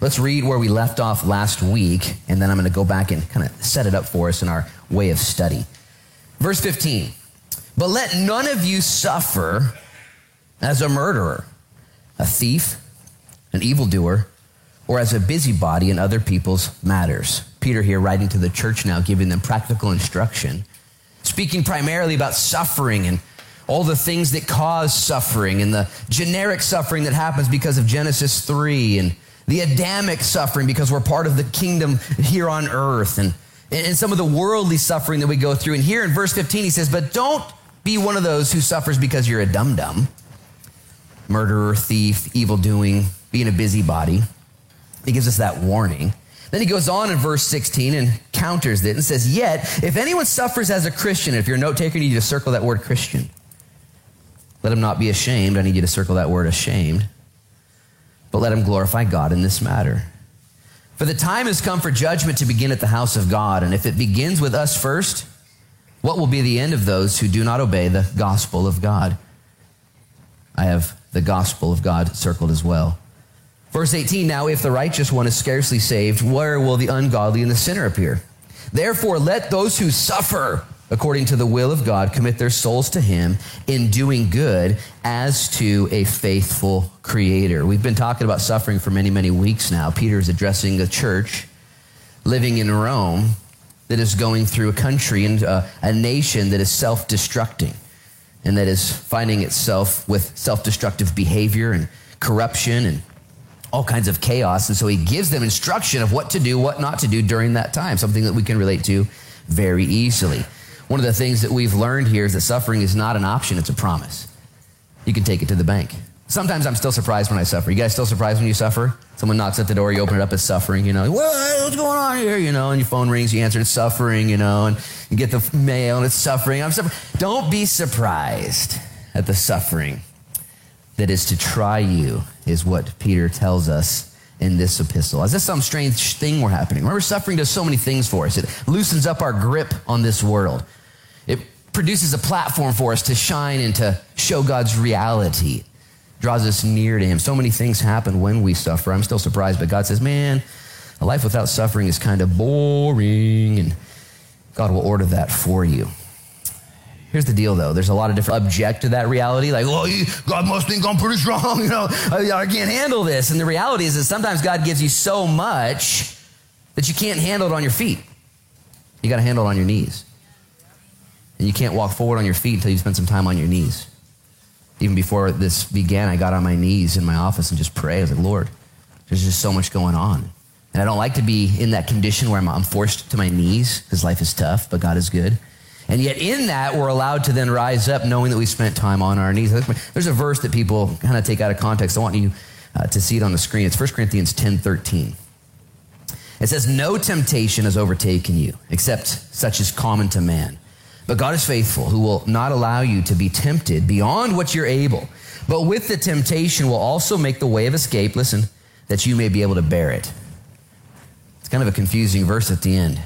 Let's read where we left off last week, and then I'm going to go back and kind of set it up for us in our way of study. Verse 15 But let none of you suffer as a murderer, a thief, an evildoer, or as a busybody in other people's matters. Peter here writing to the church now, giving them practical instruction, speaking primarily about suffering and all the things that cause suffering and the generic suffering that happens because of Genesis 3 and the Adamic suffering because we're part of the kingdom here on earth and, and some of the worldly suffering that we go through. And here in verse 15, he says, But don't be one of those who suffers because you're a dum dum, murderer, thief, evil doing, being a busybody. He gives us that warning. Then he goes on in verse 16 and counters it and says, Yet, if anyone suffers as a Christian, if you're a note taker, you need to circle that word Christian. Let him not be ashamed. I need you to circle that word ashamed. But let him glorify God in this matter. For the time has come for judgment to begin at the house of God. And if it begins with us first, what will be the end of those who do not obey the gospel of God? I have the gospel of God circled as well. Verse 18 Now, if the righteous one is scarcely saved, where will the ungodly and the sinner appear? Therefore, let those who suffer according to the will of God commit their souls to Him in doing good as to a faithful Creator. We've been talking about suffering for many, many weeks now. Peter is addressing a church living in Rome that is going through a country and a, a nation that is self destructing and that is finding itself with self destructive behavior and corruption and all kinds of chaos. And so he gives them instruction of what to do, what not to do during that time, something that we can relate to very easily. One of the things that we've learned here is that suffering is not an option, it's a promise. You can take it to the bank. Sometimes I'm still surprised when I suffer. You guys still surprised when you suffer? Someone knocks at the door, you open it up, it's suffering, you know. What's going on here? You know, and your phone rings, you answer, it's suffering, you know, and you get the mail and it's suffering. I'm suffering. Don't be surprised at the suffering that is to try you, is what Peter tells us in this epistle. Is this some strange thing we're happening? Remember, suffering does so many things for us. It loosens up our grip on this world. Produces a platform for us to shine and to show God's reality. Draws us near to Him. So many things happen when we suffer. I'm still surprised, but God says, man, a life without suffering is kind of boring, and God will order that for you. Here's the deal, though. There's a lot of different object to that reality. Like, oh, God must think I'm pretty strong. You know, oh, I can't handle this. And the reality is that sometimes God gives you so much that you can't handle it on your feet. You got to handle it on your knees. And you can't walk forward on your feet until you spend some time on your knees. Even before this began, I got on my knees in my office and just prayed. I was like, Lord, there's just so much going on. And I don't like to be in that condition where I'm, I'm forced to my knees because life is tough, but God is good. And yet, in that, we're allowed to then rise up knowing that we spent time on our knees. There's a verse that people kind of take out of context. I want you uh, to see it on the screen. It's 1 Corinthians 10 13. It says, No temptation has overtaken you, except such as common to man. But God is faithful, who will not allow you to be tempted beyond what you're able. But with the temptation will also make the way of escape, listen, that you may be able to bear it. It's kind of a confusing verse at the end.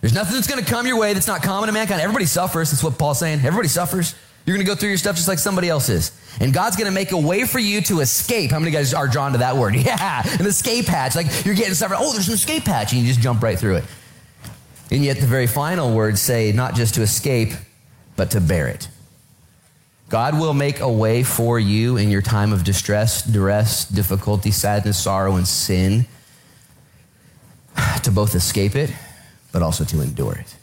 There's nothing that's going to come your way that's not common to mankind. Everybody suffers. That's what Paul's saying. Everybody suffers. You're going to go through your stuff just like somebody else is. And God's going to make a way for you to escape. How many guys are drawn to that word? Yeah, an escape hatch. Like you're getting suffered. Oh, there's an escape hatch. And you just jump right through it. And yet the very final words say not just to escape, but to bear it. God will make a way for you in your time of distress, duress, difficulty, sadness, sorrow, and sin to both escape it but also to endure it.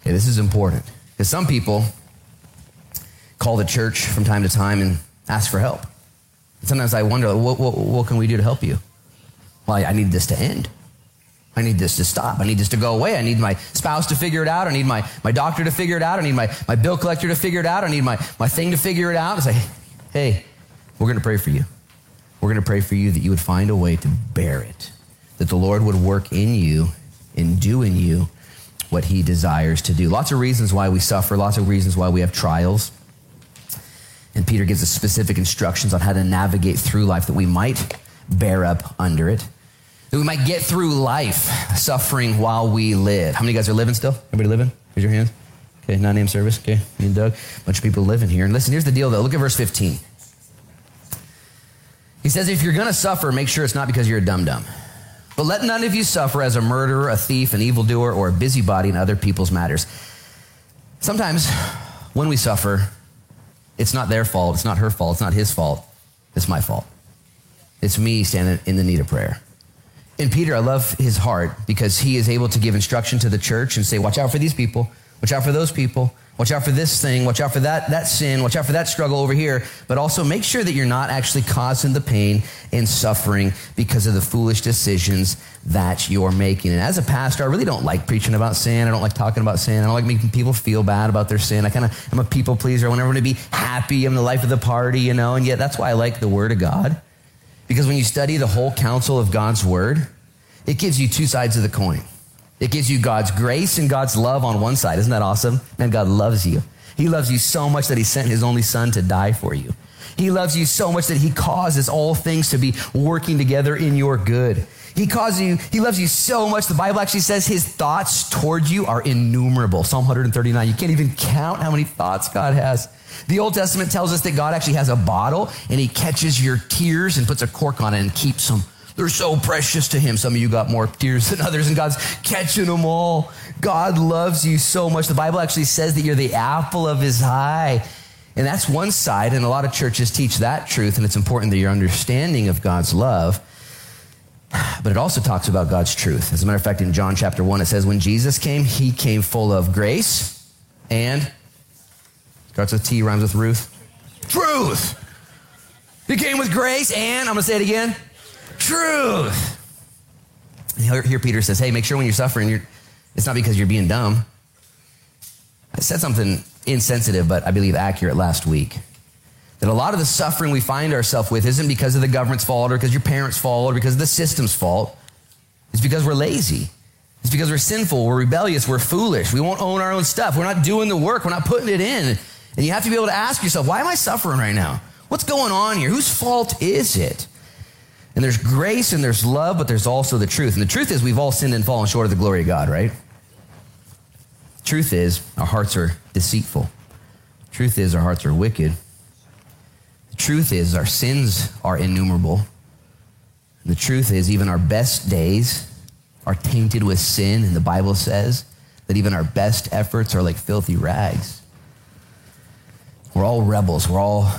Okay, this is important because some people call the church from time to time and ask for help. sometimes I wonder, what, what, what, can we do to help you? Well, I, I need this to end. I need this to stop. I need this to go away. I need my spouse to figure it out. I need my, my doctor to figure it out. I need my, my bill collector to figure it out. I need my, my thing to figure it out. And say, hey, we're going to pray for you. We're going to pray for you that you would find a way to bear it, that the Lord would work in you and do in you what he desires to do. Lots of reasons why we suffer, lots of reasons why we have trials. And Peter gives us specific instructions on how to navigate through life that we might bear up under it. That we might get through life suffering while we live. How many of you guys are living still? Everybody living? Raise your hands. Okay, non name service. Okay, me and Doug. A bunch of people living here. And listen, here's the deal though. Look at verse 15. He says, if you're going to suffer, make sure it's not because you're a dum dum. But let none of you suffer as a murderer, a thief, an evildoer, or a busybody in other people's matters. Sometimes when we suffer, it's not their fault, it's not her fault, it's not his fault, it's my fault. It's me standing in the need of prayer. And Peter, I love his heart because he is able to give instruction to the church and say, watch out for these people, watch out for those people, watch out for this thing, watch out for that, that sin, watch out for that struggle over here. But also make sure that you're not actually causing the pain and suffering because of the foolish decisions that you're making. And as a pastor, I really don't like preaching about sin. I don't like talking about sin. I don't like making people feel bad about their sin. I kind of, I'm a people pleaser. I want everyone to be happy. I'm the life of the party, you know, and yet that's why I like the word of God. Because when you study the whole counsel of God's word, it gives you two sides of the coin. It gives you God's grace and God's love on one side. Isn't that awesome? Man, God loves you. He loves you so much that he sent his only son to die for you. He loves you so much that he causes all things to be working together in your good. He causes you, he loves you so much. The Bible actually says his thoughts towards you are innumerable. Psalm 139. You can't even count how many thoughts God has. The Old Testament tells us that God actually has a bottle and he catches your tears and puts a cork on it and keeps them. They're so precious to him. Some of you got more tears than others, and God's catching them all. God loves you so much. The Bible actually says that you're the apple of his eye. And that's one side, and a lot of churches teach that truth, and it's important that your understanding of God's love. But it also talks about God's truth. As a matter of fact, in John chapter 1, it says, When Jesus came, he came full of grace and Starts with T, rhymes with Ruth. Truth. He came with grace and, I'm going to say it again, truth. And here, here Peter says, hey, make sure when you're suffering, you're, it's not because you're being dumb. I said something insensitive, but I believe accurate last week. That a lot of the suffering we find ourselves with isn't because of the government's fault or because your parents' fault or because of the system's fault. It's because we're lazy. It's because we're sinful, we're rebellious, we're foolish. We won't own our own stuff. We're not doing the work, we're not putting it in. And you have to be able to ask yourself, why am I suffering right now? What's going on here? Whose fault is it? And there's grace and there's love, but there's also the truth. And the truth is, we've all sinned and fallen short of the glory of God, right? Truth is, our hearts are deceitful. Truth is, our hearts are wicked. Truth is, our sins are innumerable. The truth is, even our best days are tainted with sin. And the Bible says that even our best efforts are like filthy rags. We're all rebels. We're all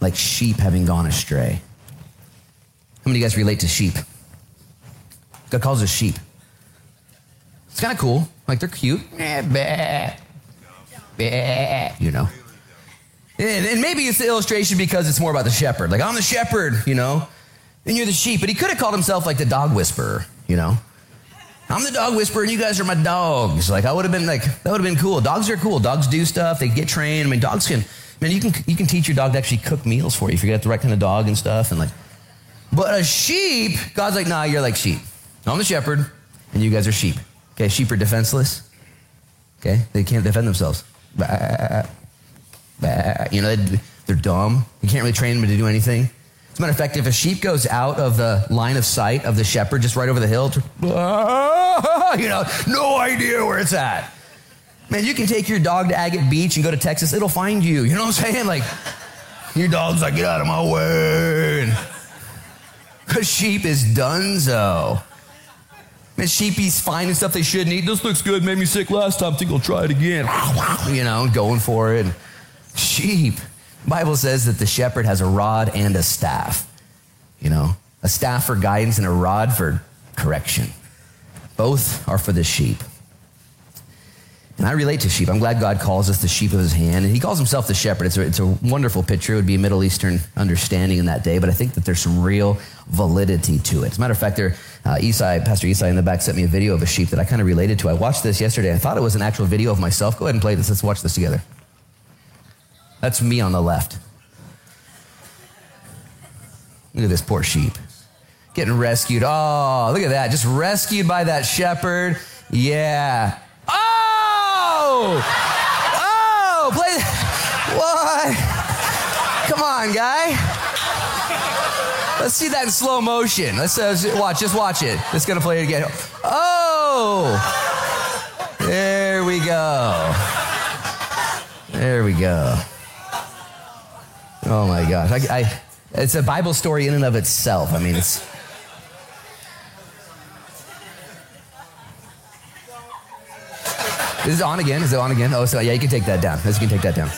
like sheep having gone astray. How many of you guys relate to sheep? God calls us sheep. It's kind of cool. Like they're cute. Eh, you know. And, and, maybe it's the illustration because it's more about the shepherd. Like, I'm the shepherd, you know, and you're the sheep. But he could have called himself like the dog whisperer, you know. I'm the dog whisperer and you guys are my dogs. Like I would have been like that would have been cool. Dogs are cool. Dogs do stuff. They get trained. I mean, dogs can. Man, you can you can teach your dog to actually cook meals for you if you get the right kind of dog and stuff. And like, but a sheep, God's like, nah, you're like sheep. I'm the shepherd, and you guys are sheep. Okay, sheep are defenseless. Okay, they can't defend themselves. Bah. You know, they're dumb. You can't really train them to do anything. As a matter of fact, if a sheep goes out of the line of sight of the shepherd, just right over the hill, ah, you know, no idea where it's at. Man, you can take your dog to Agate Beach and go to Texas, it'll find you. You know what I'm saying? Like, your dog's like, get out of my way. A sheep is donezo. Man, sheepies finding stuff they shouldn't eat. This looks good, made me sick last time. Think I'll try it again. You know, going for it. Sheep. Bible says that the shepherd has a rod and a staff. You know, a staff for guidance and a rod for correction. Both are for the sheep. And I relate to sheep. I'm glad God calls us the sheep of his hand. And he calls himself the shepherd. It's a, it's a wonderful picture. It would be a Middle Eastern understanding in that day, but I think that there's some real validity to it. As a matter of fact, there, uh, Esai, Pastor Esai in the back sent me a video of a sheep that I kind of related to. I watched this yesterday. I thought it was an actual video of myself. Go ahead and play this. Let's watch this together. That's me on the left. Look at this poor sheep getting rescued. Oh, look at that. Just rescued by that shepherd. Yeah. Oh! Oh! Play. What? Come on, guy. Let's see that in slow motion. Let's uh, watch. Just watch it. It's gonna play it again. Oh! There we go. There we go. Oh my gosh. I, I, It's a Bible story in and of itself. I mean, it's. Is it on again? Is it on again? Oh, so yeah, you can take that down. You can take that down.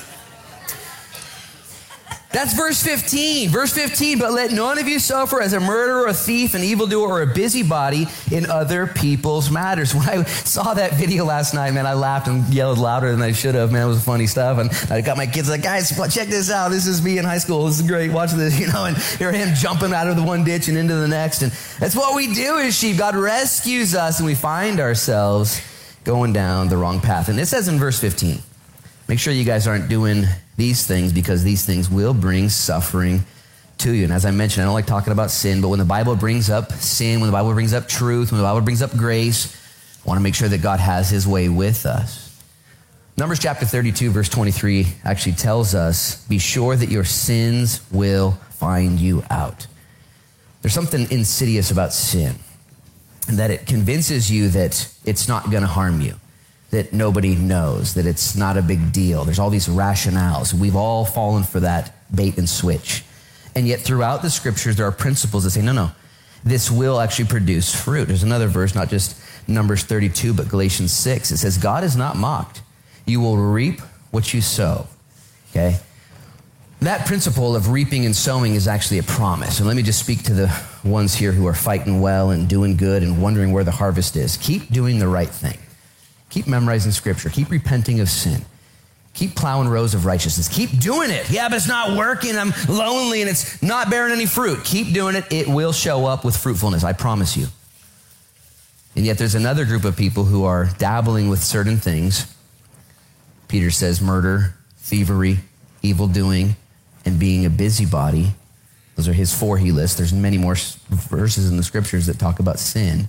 That's verse 15. Verse 15, but let none of you suffer as a murderer, a thief, an evildoer, or a busybody in other people's matters. When I saw that video last night, man, I laughed and yelled louder than I should have. Man, it was funny stuff. And I got my kids like, guys, check this out. This is me in high school. This is great. Watch this, you know, and hear him jumping out of the one ditch and into the next. And that's what we do as sheep. God rescues us and we find ourselves going down the wrong path. And it says in verse 15, make sure you guys aren't doing these things because these things will bring suffering to you. And as I mentioned, I don't like talking about sin, but when the Bible brings up sin, when the Bible brings up truth, when the Bible brings up grace, I want to make sure that God has his way with us. Numbers chapter 32, verse 23 actually tells us be sure that your sins will find you out. There's something insidious about sin, and that it convinces you that it's not going to harm you that nobody knows, that it's not a big deal. There's all these rationales. We've all fallen for that bait and switch. And yet, throughout the scriptures, there are principles that say, no, no, this will actually produce fruit. There's another verse, not just Numbers 32, but Galatians 6. It says, God is not mocked. You will reap what you sow. Okay? That principle of reaping and sowing is actually a promise. And let me just speak to the ones here who are fighting well and doing good and wondering where the harvest is. Keep doing the right thing. Keep memorizing scripture. Keep repenting of sin. Keep plowing rows of righteousness. Keep doing it. Yeah, but it's not working. I'm lonely and it's not bearing any fruit. Keep doing it. It will show up with fruitfulness. I promise you. And yet there's another group of people who are dabbling with certain things. Peter says murder, thievery, evil doing, and being a busybody. Those are his four he lists. There's many more verses in the scriptures that talk about sin.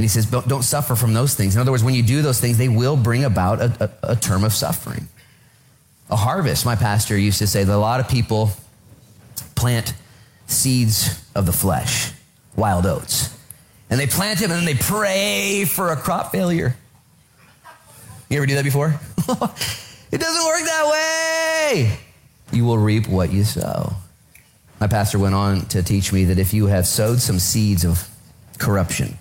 And he says, don't, don't suffer from those things. In other words, when you do those things, they will bring about a, a, a term of suffering. A harvest, my pastor used to say that a lot of people plant seeds of the flesh, wild oats. And they plant them and then they pray for a crop failure. You ever do that before? it doesn't work that way. You will reap what you sow. My pastor went on to teach me that if you have sowed some seeds of corruption,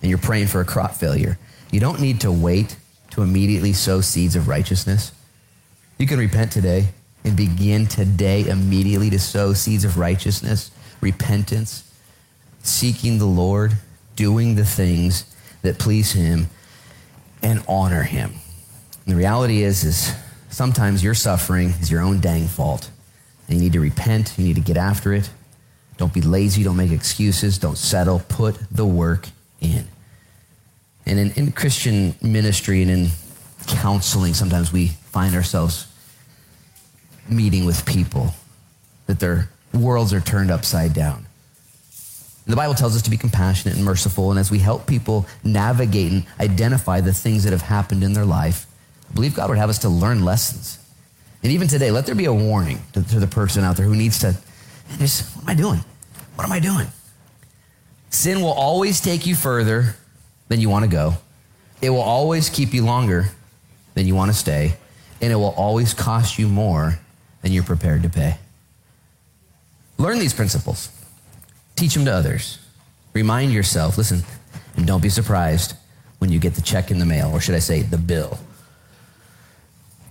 and you're praying for a crop failure, you don't need to wait to immediately sow seeds of righteousness. You can repent today and begin today immediately to sow seeds of righteousness, repentance, seeking the Lord, doing the things that please him and honor him. And the reality is is sometimes your suffering is your own dang fault. And you need to repent, you need to get after it. Don't be lazy, don't make excuses, don't settle, put the work in. And in, in Christian ministry and in counseling, sometimes we find ourselves meeting with people that their worlds are turned upside down. The Bible tells us to be compassionate and merciful. And as we help people navigate and identify the things that have happened in their life, I believe God would have us to learn lessons. And even today, let there be a warning to, to the person out there who needs to, just, what am I doing? What am I doing? Sin will always take you further than you want to go. It will always keep you longer than you want to stay. And it will always cost you more than you're prepared to pay. Learn these principles, teach them to others. Remind yourself listen, and don't be surprised when you get the check in the mail, or should I say, the bill.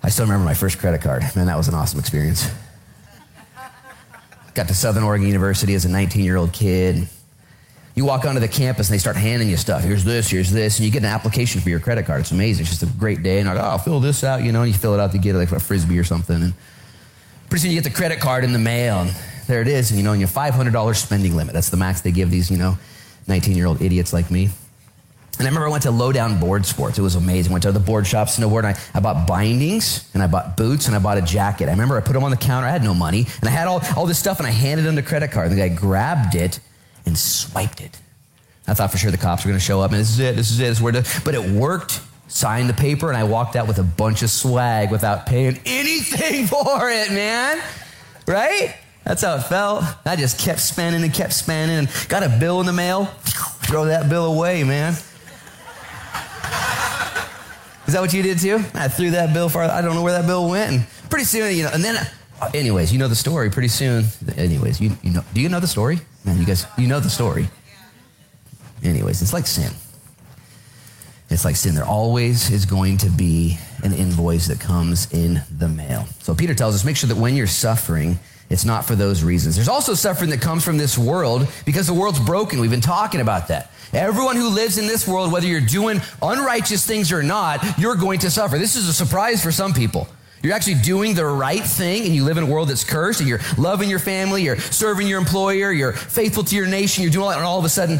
I still remember my first credit card. Man, that was an awesome experience. Got to Southern Oregon University as a 19 year old kid you walk onto the campus and they start handing you stuff. Here's this, here's this, and you get an application for your credit card. It's amazing. It's just a great day. And like, oh, I'll fill this out, you know, and you fill it out to get like a frisbee or something. And pretty soon you get the credit card in the mail, and there it is. And you know, and your $500 spending limit. That's the max they give these, you know, 19 year old idiots like me. And I remember I went to Lowdown Board Sports. It was amazing. Went to the board shop, snowboard, and I, I bought bindings, and I bought boots, and I bought a jacket. I remember I put them on the counter. I had no money, and I had all, all this stuff, and I handed them the credit card. And the guy grabbed it and swiped it. I thought for sure the cops were going to show up and this is it, this is it, this is where to, but it worked. Signed the paper and I walked out with a bunch of swag without paying anything for it, man. Right? That's how it felt. I just kept spending and kept spending and got a bill in the mail. Throw that bill away, man. Is that what you did too? I threw that bill far. I don't know where that bill went. And pretty soon, you know, and then anyways, you know the story pretty soon. Anyways, you, you know, do you know the story? Man, you guys, you know the story. Anyways, it's like sin. It's like sin. There always is going to be an invoice that comes in the mail. So Peter tells us make sure that when you're suffering, it's not for those reasons. There's also suffering that comes from this world because the world's broken. We've been talking about that. Everyone who lives in this world, whether you're doing unrighteous things or not, you're going to suffer. This is a surprise for some people. You're actually doing the right thing and you live in a world that's cursed and you're loving your family, you're serving your employer, you're faithful to your nation, you're doing all that, and all of a sudden,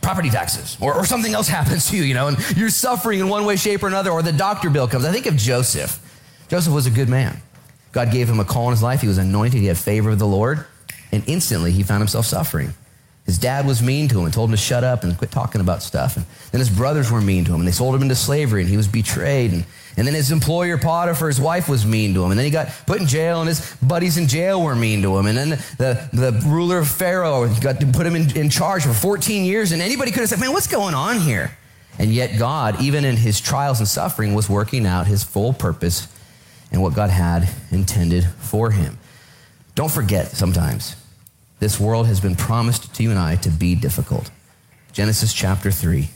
property taxes or, or something else happens to you, you know, and you're suffering in one way, shape, or another, or the doctor bill comes. I think of Joseph. Joseph was a good man. God gave him a call in his life. He was anointed, he had favor of the Lord, and instantly he found himself suffering. His dad was mean to him and told him to shut up and quit talking about stuff. And then his brothers were mean to him and they sold him into slavery and he was betrayed. And, and then his employer, Potiphar's wife was mean to him. And then he got put in jail and his buddies in jail were mean to him. And then the, the ruler of Pharaoh got to put him in, in charge for 14 years. And anybody could have said, man, what's going on here? And yet God, even in his trials and suffering, was working out his full purpose and what God had intended for him. Don't forget sometimes this world has been promised to you and I to be difficult. Genesis chapter 3,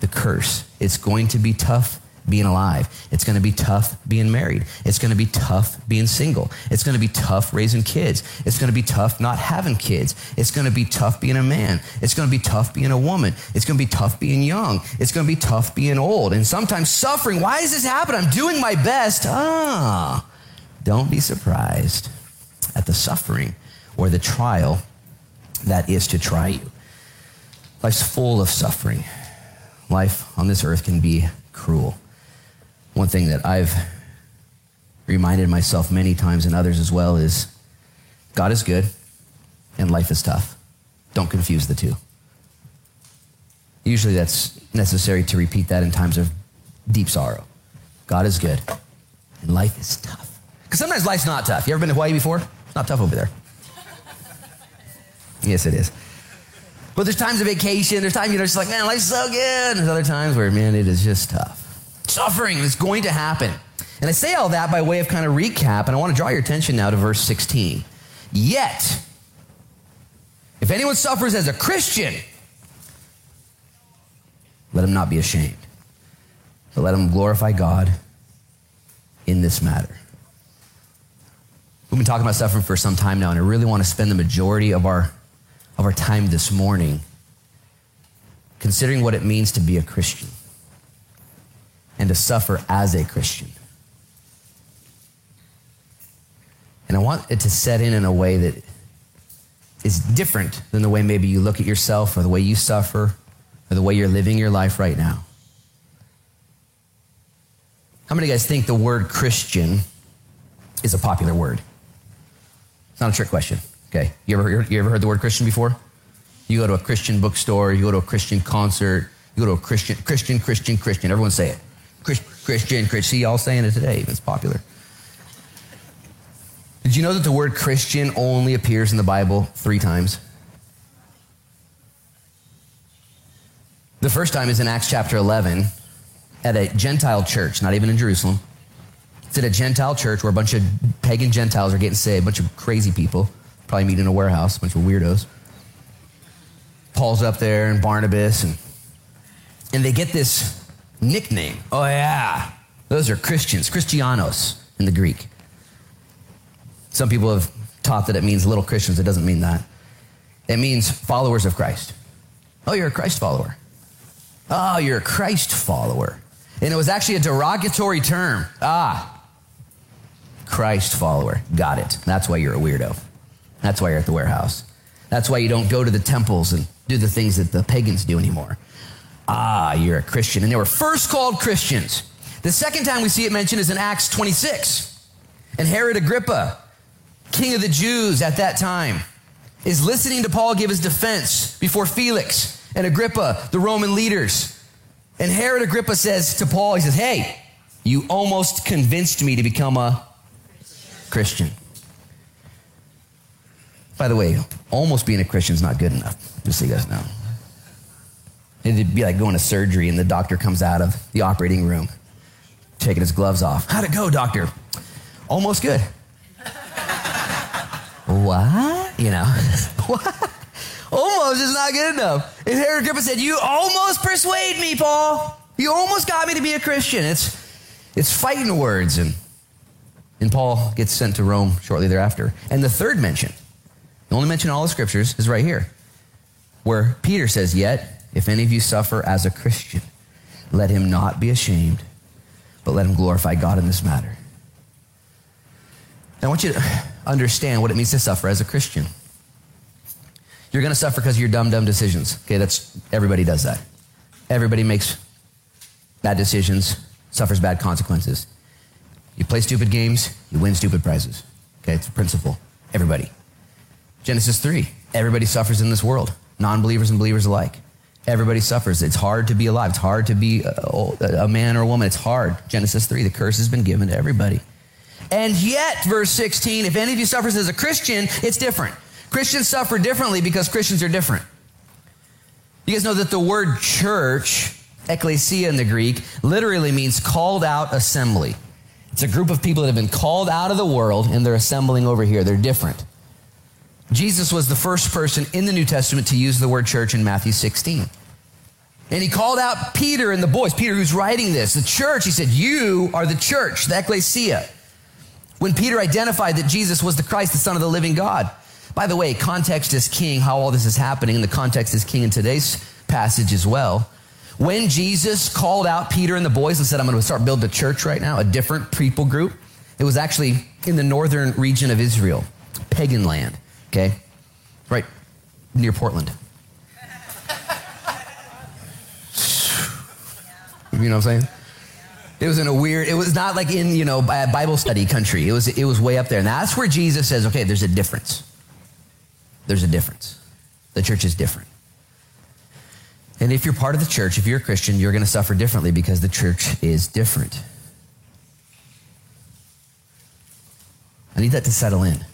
the curse. It's going to be tough being alive. It's going to be tough being married. It's going to be tough being single. It's going to be tough raising kids. It's going to be tough not having kids. It's going to be tough being a man. It's going to be tough being a woman. It's going to be tough being young. It's going to be tough being old and sometimes suffering. Why does this happen? I'm doing my best. Ah, don't be surprised at the suffering or the trial that is to try you. Life's full of suffering. Life on this earth can be cruel. One thing that I've reminded myself many times and others as well is God is good and life is tough. Don't confuse the two. Usually that's necessary to repeat that in times of deep sorrow. God is good and life is tough. Because sometimes life's not tough. You ever been to Hawaii before? It's not tough over there. Yes, it is. But there's times of vacation, there's times, you know, just like, man, life's so good. And there's other times where, man, it is just tough. Suffering is going to happen. And I say all that by way of kind of recap, and I want to draw your attention now to verse 16. Yet, if anyone suffers as a Christian, let him not be ashamed, but let him glorify God in this matter. We've been talking about suffering for some time now, and I really want to spend the majority of our of our time this morning considering what it means to be a Christian and to suffer as a Christian. And I want it to set in in a way that is different than the way maybe you look at yourself or the way you suffer or the way you're living your life right now. How many of you guys think the word Christian is a popular word? It's not a trick question. Okay. You ever, you ever heard the word Christian before? You go to a Christian bookstore, you go to a Christian concert, you go to a Christian, Christian, Christian, Christian. Everyone say it. Christian, Christian. See, y'all saying it today. It's popular. Did you know that the word Christian only appears in the Bible three times? The first time is in Acts chapter 11 at a Gentile church, not even in Jerusalem. It's at a Gentile church where a bunch of pagan Gentiles are getting saved, a bunch of crazy people. Probably meet in a warehouse, a bunch of weirdos. Paul's up there and Barnabas, and, and they get this nickname. Oh, yeah. Those are Christians, Christianos in the Greek. Some people have taught that it means little Christians. It doesn't mean that. It means followers of Christ. Oh, you're a Christ follower. Oh, you're a Christ follower. And it was actually a derogatory term. Ah, Christ follower. Got it. That's why you're a weirdo. That's why you're at the warehouse. That's why you don't go to the temples and do the things that the pagans do anymore. Ah, you're a Christian. And they were first called Christians. The second time we see it mentioned is in Acts 26. And Herod Agrippa, king of the Jews at that time, is listening to Paul give his defense before Felix and Agrippa, the Roman leaders. And Herod Agrippa says to Paul, he says, Hey, you almost convinced me to become a Christian. By the way, almost being a Christian is not good enough, just so you guys know. It'd be like going to surgery and the doctor comes out of the operating room, taking his gloves off. How'd it go, doctor? Almost good. what? You know, what? Almost is not good enough. And Herod Agrippa said, You almost persuade me, Paul. You almost got me to be a Christian. It's, it's fighting words. And, and Paul gets sent to Rome shortly thereafter. And the third mention, the only mention in all the scriptures, is right here, where Peter says, Yet, if any of you suffer as a Christian, let him not be ashamed, but let him glorify God in this matter. Now, I want you to understand what it means to suffer as a Christian. You're going to suffer because of your dumb, dumb decisions. Okay, that's everybody does that. Everybody makes bad decisions, suffers bad consequences. You play stupid games, you win stupid prizes. Okay, it's a principle. Everybody. Genesis 3. Everybody suffers in this world, non believers and believers alike. Everybody suffers. It's hard to be alive. It's hard to be a, a, man or a woman. It's hard. Genesis 3. The curse has been given to everybody. And yet, verse 16, if any of you suffers as a Christian, it's different. Christians suffer differently because Christians are different. You guys know that the word church, ecclesia in the Greek, literally means called out assembly. It's a group of people that have been called out of the world and they're assembling over here. They're different. Jesus was the first person in the New Testament to use the word church in Matthew 16. And he called out Peter and the boys. Peter, who's writing this, the church, he said, You are the church, the ecclesia. When Peter identified that Jesus was the Christ, the Son of the living God. By the way, context is king, how all this is happening, and the context is king in today's passage as well. When Jesus called out Peter and the boys and said, I'm going to start building a church right now, a different people group, it was actually in the northern region of Israel, pagan land, okay? Right near Portland. You know what I'm saying? It was in a weird, it was not like in, you know, Bible study country. It was, it was way up there. And that's where Jesus says, okay, there's a difference there's a difference. The church is different. And if you're part of the church, if you're a Christian, you're going to suffer differently because the church is different. I need that to settle in.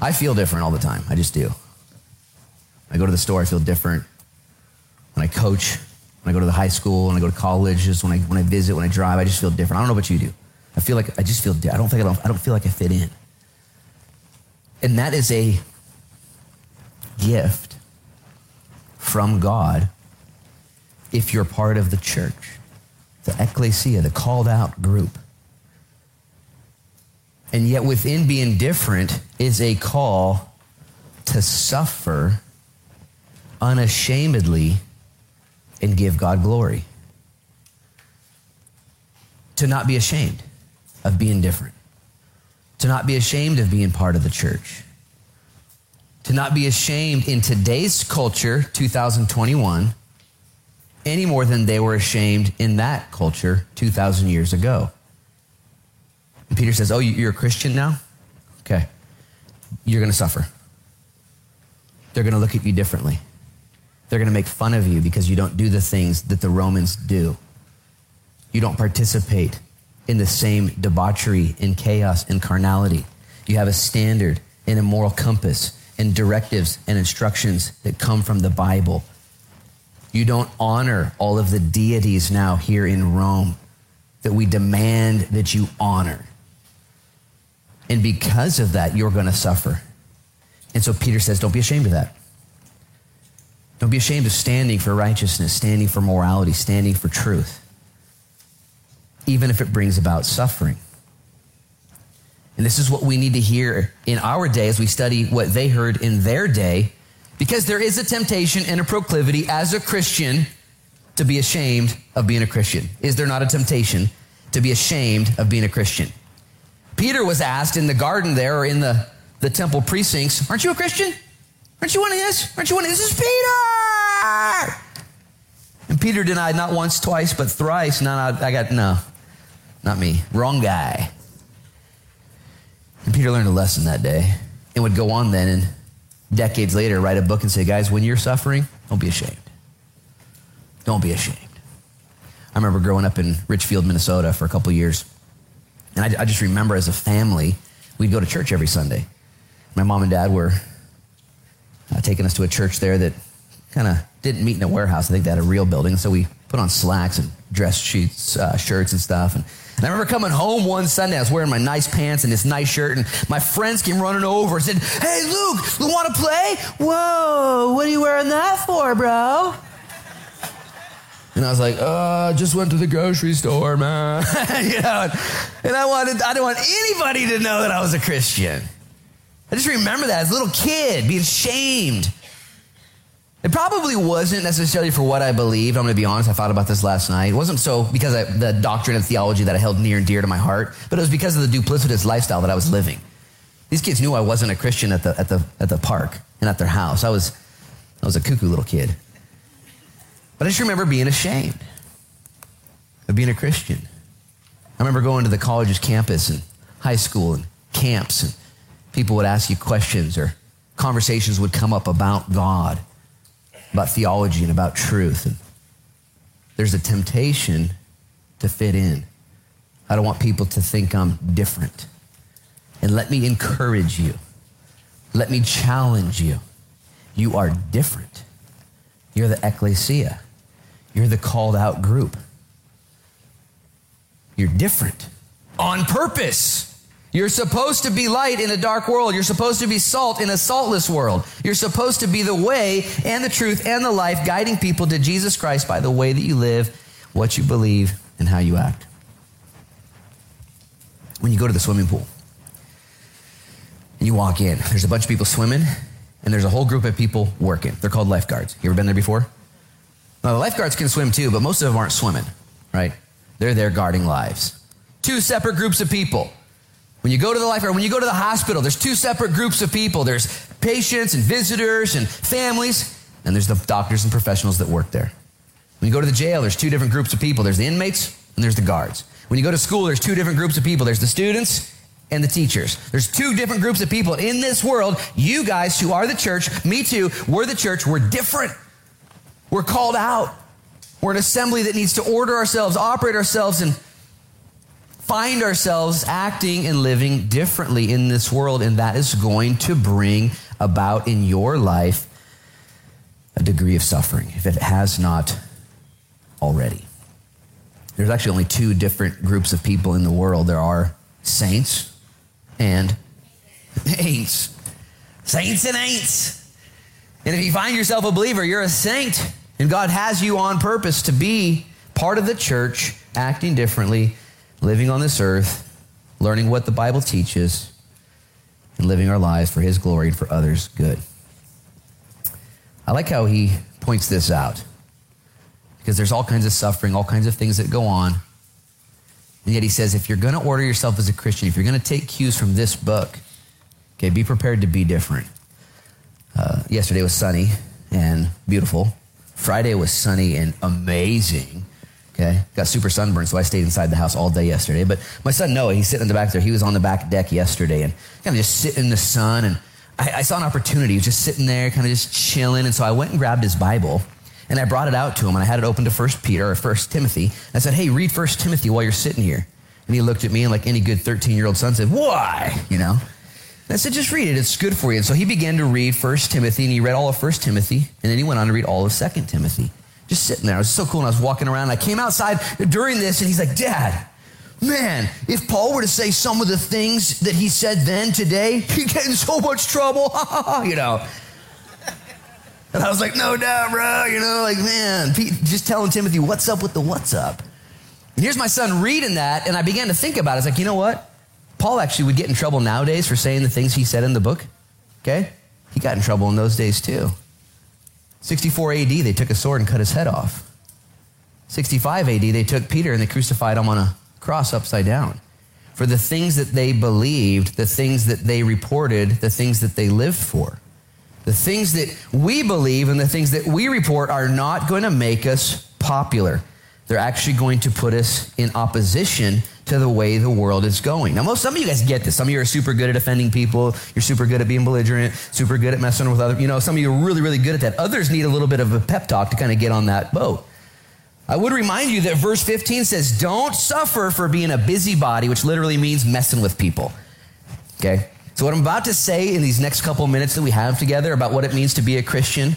I feel different all the time. I just do. When I go to the store, I feel different. When I coach, when I go to the high school, when I go to college, just when I, when I visit, when I drive, I just feel different. I don't know what you do. I feel like I just feel, I don't think I don't, I don't feel like I fit in. And that is a gift from God if you're part of the church, the ecclesia, the called out group. And yet, within being different is a call to suffer unashamedly and give God glory. To not be ashamed of being different, to not be ashamed of being part of the church to not be ashamed in today's culture, 2021, any more than they were ashamed in that culture 2,000 years ago. And Peter says, Oh, you're a Christian now? Okay. You're going to suffer. They're going to look at you differently. They're going to make fun of you because you don't do the things that the Romans do. You don't participate in the same debauchery and chaos and carnality. You have a standard and a moral compass and directives and instructions that come from the Bible. You don't honor all of the deities now here in Rome that we demand that you honor. And because of that, you're going to suffer. And so Peter says, don't be ashamed of that. Don't be ashamed of standing for righteousness, standing for morality, standing for truth, even if it brings about suffering. And this is what we need to hear in our day as we study what they heard in their day, because there is a temptation and a proclivity as a Christian to be ashamed of being a Christian. Is there not a temptation to be ashamed of being a Christian? Peter was asked in the garden there or in the, the temple precincts, Aren't you a Christian? Aren't you one of his? Aren't you one of his? This is Peter! And Peter denied not once, twice, but thrice. No, no, I got, no, not me. Wrong guy. And Peter learned a lesson that day and would go on then and decades later write a book and say, guys, when you're suffering, don't be ashamed. Don't be ashamed. I remember growing up in Richfield, Minnesota for a couple years. And I, I, just remember as a family, we'd go to church every Sunday. My mom and dad were uh, taking us to a church there that kind of didn't meet in a warehouse. I think they had a real building. So we put on slacks and dress sheets, uh, shirts and stuff. And, and I remember coming home one Sunday. I was wearing my nice pants and this nice shirt, and my friends came running over and said, "Hey, Luke, you want to play? Whoa, what are you wearing that for, bro?" And I was like, "Uh, just went to the grocery store, man." you know, and I wanted, I didn't want anybody to know that I was a Christian. I just remember that as a little kid, being shamed. It probably wasn't necessarily for what I believed. I'm going to be honest. I thought about this last night. It wasn't so because of the doctrine and theology that I held near and dear to my heart, but it was because of the duplicitous lifestyle that I was living. These kids knew I wasn't a Christian at the, at the, at the park and at their house. I was, I was a cuckoo little kid. But I just remember being ashamed of being a Christian. I remember going to the college's campus and high school and camps, and people would ask you questions or conversations would come up about God about theology and about truth. And there's a temptation to fit in. I don't want people to think I'm different. And let me encourage you. Let me challenge you. You are different. You're the ecclesia. You're the called out group. You're different on purpose. You're supposed to be light in a dark world. You're supposed to be salt in a saltless world. You're supposed to be the way and the truth and the life, guiding people to Jesus Christ by the way that you live, what you believe, and how you act. When you go to the swimming pool and you walk in, there's a bunch of people swimming, and there's a whole group of people working. They're called lifeguards. You ever been there before? Now, the lifeguards can swim too, but most of them aren't swimming, right? They're there guarding lives. Two separate groups of people. When you go to the life, or when you go to the hospital, there's two separate groups of people. There's patients and visitors and families, and there's the doctors and professionals that work there. When you go to the jail, there's two different groups of people. There's the inmates and there's the guards. When you go to school, there's two different groups of people. There's the students and the teachers. There's two different groups of people in this world. You guys who are the church, me too, we're the church, we're different. We're called out. We're an assembly that needs to order ourselves, operate ourselves, and find ourselves acting and living differently in this world, and that is going to bring about in your life a degree of suffering, if it has not already. There's actually only two different groups of people in the world there are saints and ain'ts. Saints and ain'ts. And if you find yourself a believer, you're a saint, and God has you on purpose to be part of the church, acting differently living on this earth, learning what the Bible teaches, and living our lives for His glory and for others' good. I like how he points this out because there's all kinds of suffering, all kinds of things that go on. And yet he says, if you're going to order yourself as a Christian, if you're going to take cues from this book, okay, be prepared to be different. Uh, yesterday was sunny and beautiful. Friday was sunny and amazing. Okay, got super sunburned, so I stayed inside the house all day yesterday. But my son Noah, he's sitting in the back there. He was on the back deck yesterday and kind of just sitting in the sun. And I, I saw an opportunity. He was just sitting there, kind of just chilling. And so I went and grabbed his Bible and I brought it out to him and I had it open to First Peter or First Timothy. I said, "Hey, read First Timothy while you're sitting here." And he looked at me and, like any good 13 year old son, said, "Why?" You know. And I said, "Just read it. It's good for you." And so he began to read First Timothy, and he read all of First Timothy, and then he went on to read all of Second Timothy just sitting there. It was so cool. And I was walking around. I came outside during this, and he's like, Dad, man, if Paul were to say some of the things that he said then today, he'd get in so much trouble, you know. And I was like, no doubt, bro. You know, like, man, just telling Timothy, what's up with the what's up? And here's my son reading that, and I began to think about it. I was like, you know what? Paul actually would get in trouble nowadays for saying the things he said in the book. Okay? He got in trouble in those days too. 64 AD, they took a sword and cut his head off. 65 AD, they took Peter and they crucified him on a cross upside down. For the things that they believed, the things that they reported, the things that they lived for. The things that we believe and the things that we report are not going to make us popular. They're actually going to put us in opposition to the way the world is going. Now, most some of you guys get this. Some of you are super good at offending people. You're super good at being belligerent, super good at messing with other. You know, some of you are really, really good at that. Others need a little bit of a pep talk to kind of get on that boat. I would remind you that verse 15 says, "Don't suffer for being a busybody," which literally means messing with people. Okay. So, what I'm about to say in these next couple minutes that we have together about what it means to be a Christian,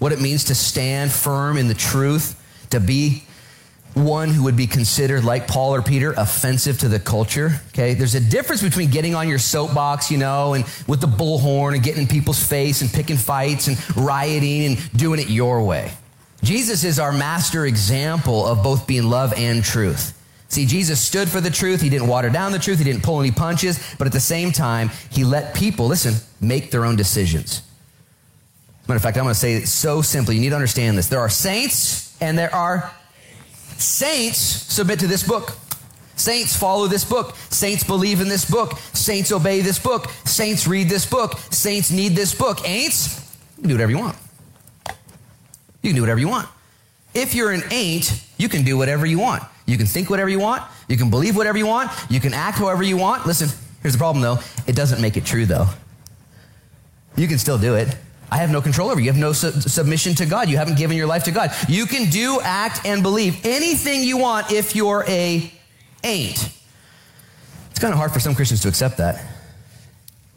what it means to stand firm in the truth, to be one who would be considered, like Paul or Peter, offensive to the culture. Okay, there's a difference between getting on your soapbox, you know, and with the bullhorn and getting in people's face and picking fights and rioting and doing it your way. Jesus is our master example of both being love and truth. See, Jesus stood for the truth. He didn't water down the truth. He didn't pull any punches. But at the same time, he let people, listen, make their own decisions. Matter of fact, I'm going to say it so simply. You need to understand this. There are saints and there are saints submit to this book. Saints follow this book. Saints believe in this book. Saints obey this book. Saints read this book. Saints need this book. Ain'ts, you can do whatever you want. You can do whatever you want. If you're an ain't, you can do whatever you want. You can think whatever you want. You can believe whatever you want. You can act however you want. Listen, here's the problem though. It doesn't make it true though. You can still do it. I have no control over you. You have no su- submission to God. You haven't given your life to God. You can do, act, and believe anything you want if you're a ain't. It's kind of hard for some Christians to accept that.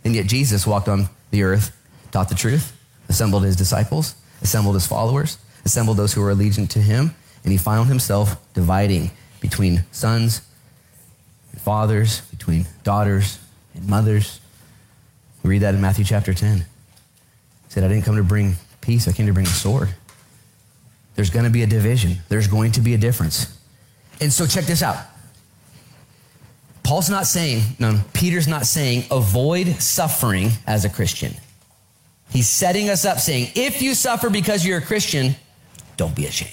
And yet Jesus walked on the earth, taught the truth, assembled his disciples, assembled his followers, assembled those who were allegiant to him, and he found himself dividing between sons and fathers, between daughters and mothers. We read that in Matthew chapter 10. Said, I didn't come to bring peace, I came to bring a sword. There's going to be a division, there's going to be a difference. And so, check this out. Paul's not saying, no, Peter's not saying avoid suffering as a Christian. He's setting us up saying, if you suffer because you're a Christian, don't be ashamed.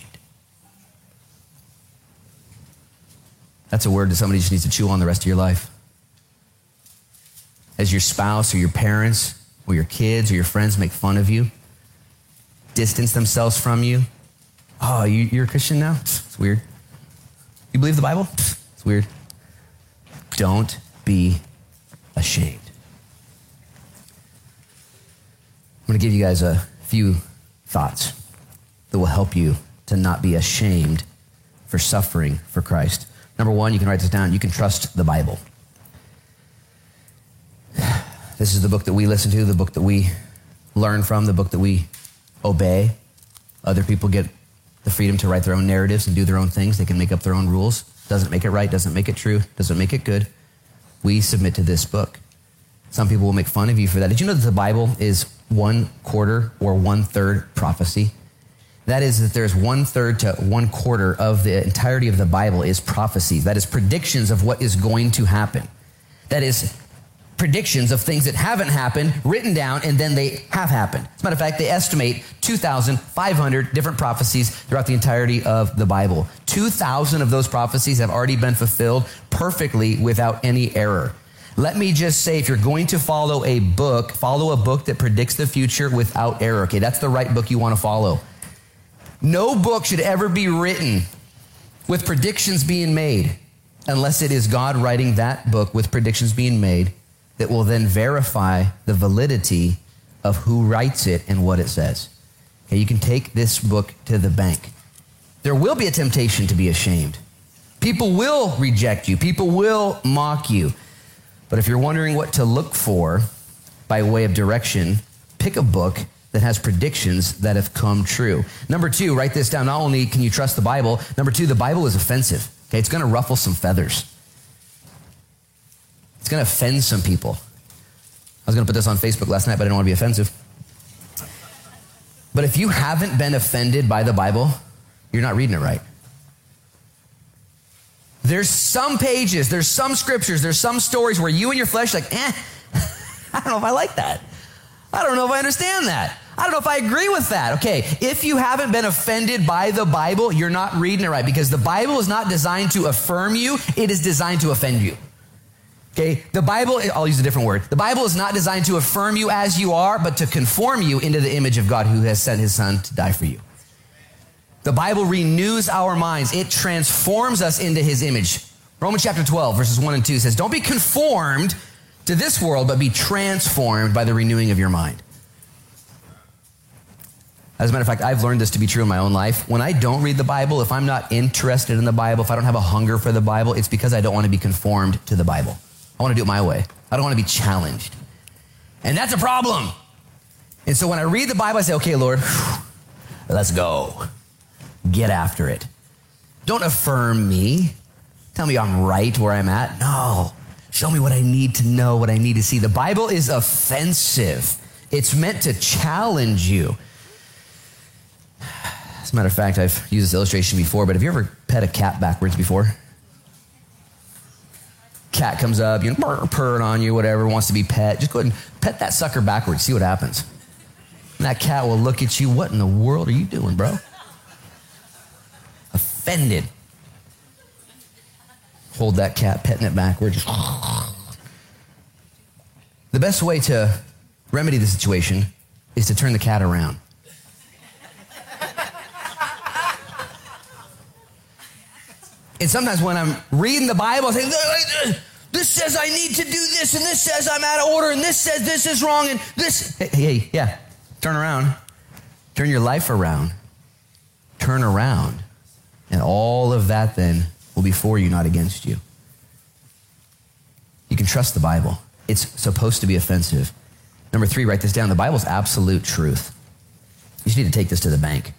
That's a word that somebody just needs to chew on the rest of your life. As your spouse or your parents or your kids or your friends make fun of you, distance themselves from you. Oh, you, are a Christian now? It's weird. You believe the Bible? It's weird. Don't be ashamed. I'm going to give you guys a few thoughts that will help you to not be ashamed for suffering for Christ. Number one, you can write this down. You can trust the Bible. This is the book that we listen to, the book that we learn from, the book that we obey. Other people get the freedom to write their own narratives and do their own things. They can make up their own rules. Doesn't make it right, doesn't make it true, doesn't make it good. We submit to this book. Some people will make fun of you for that. Did you know that the Bible is one quarter or one third prophecy? That is, that there's one third to one quarter of the entirety of the Bible is prophecy. That is predictions of what is going to happen. That is predictions of things that haven't happened written down and then they have happened. As a matter of fact, they estimate 2,500 different prophecies throughout the entirety of the Bible. 2,000 of those prophecies have already been fulfilled perfectly without any error. Let me just say, if you're going to follow a book, follow a book that predicts the future without error. Okay, that's the right book you want to follow. No book should ever be written with predictions being made unless it is God writing that book with predictions being made that will then verify the validity of who writes it and what it says. Okay, you can take this book to the bank. There will be a temptation to be ashamed. People will reject you. People will mock you. But if you're wondering what to look for by way of direction, pick a book that has predictions that have come true. Number two, write this down. Not only can you trust the Bible, number two, the Bible is offensive. Okay, it's going to ruffle some feathers. It's going to offend some people. I was going to put this on Facebook last night, but I don't want to be offensive. But if you haven't been offended by the Bible, you're not reading it right. There's some pages, there's some scriptures, there's some stories where you and your flesh like, eh, I don't know if I like that. I don't know if I understand that. I don't know if I agree with that. Okay, if you haven't been offended by the Bible, you're not reading it right because the Bible is not designed to affirm you, it is designed to offend you. Okay, the Bible, I'll use a different word. The Bible is not designed to affirm you as you are, but to conform you into the image of God who has sent his son to die for you. The Bible renews our minds, it transforms us into his image. Romans chapter 12, verses 1 and 2 says, Don't be conformed to this world, but be transformed by the renewing of your mind. As a matter of fact, I've learned this to be true in my own life. When I don't read the Bible, if I'm not interested in the Bible, if I don't have a hunger for the Bible, it's because I don't want to be conformed to the Bible. I want to do it my way. I don't want to be challenged. And that's a problem. And so when I read the Bible, I say, okay, Lord, let's go. Get after it. Don't affirm me. Tell me I'm right where I'm at. No. Show me what I need to know, what I need to see. The Bible is offensive. It's meant to challenge you. As a matter of fact, I've used this illustration before, but have you ever pet a cat backwards before? Cat comes up, you know, purr, purring on you, whatever, wants to be pet. Just go ahead and pet that sucker backwards, see what happens. And that cat will look at you, what in the world are you doing, bro? Offended. Hold that cat, petting it backwards. The best way to remedy the situation is to turn the cat around. And sometimes when I'm reading the Bible, I say, this says I need to do this, and this says I'm out of order, and this says this is wrong, and this. Hey, hey, yeah, turn around. Turn your life around. Turn around. And all of that then will be for you, not against you. You can trust the Bible. It's supposed to be offensive. Number three, write this down. The Bible's absolute truth. You just need to take this to the bank.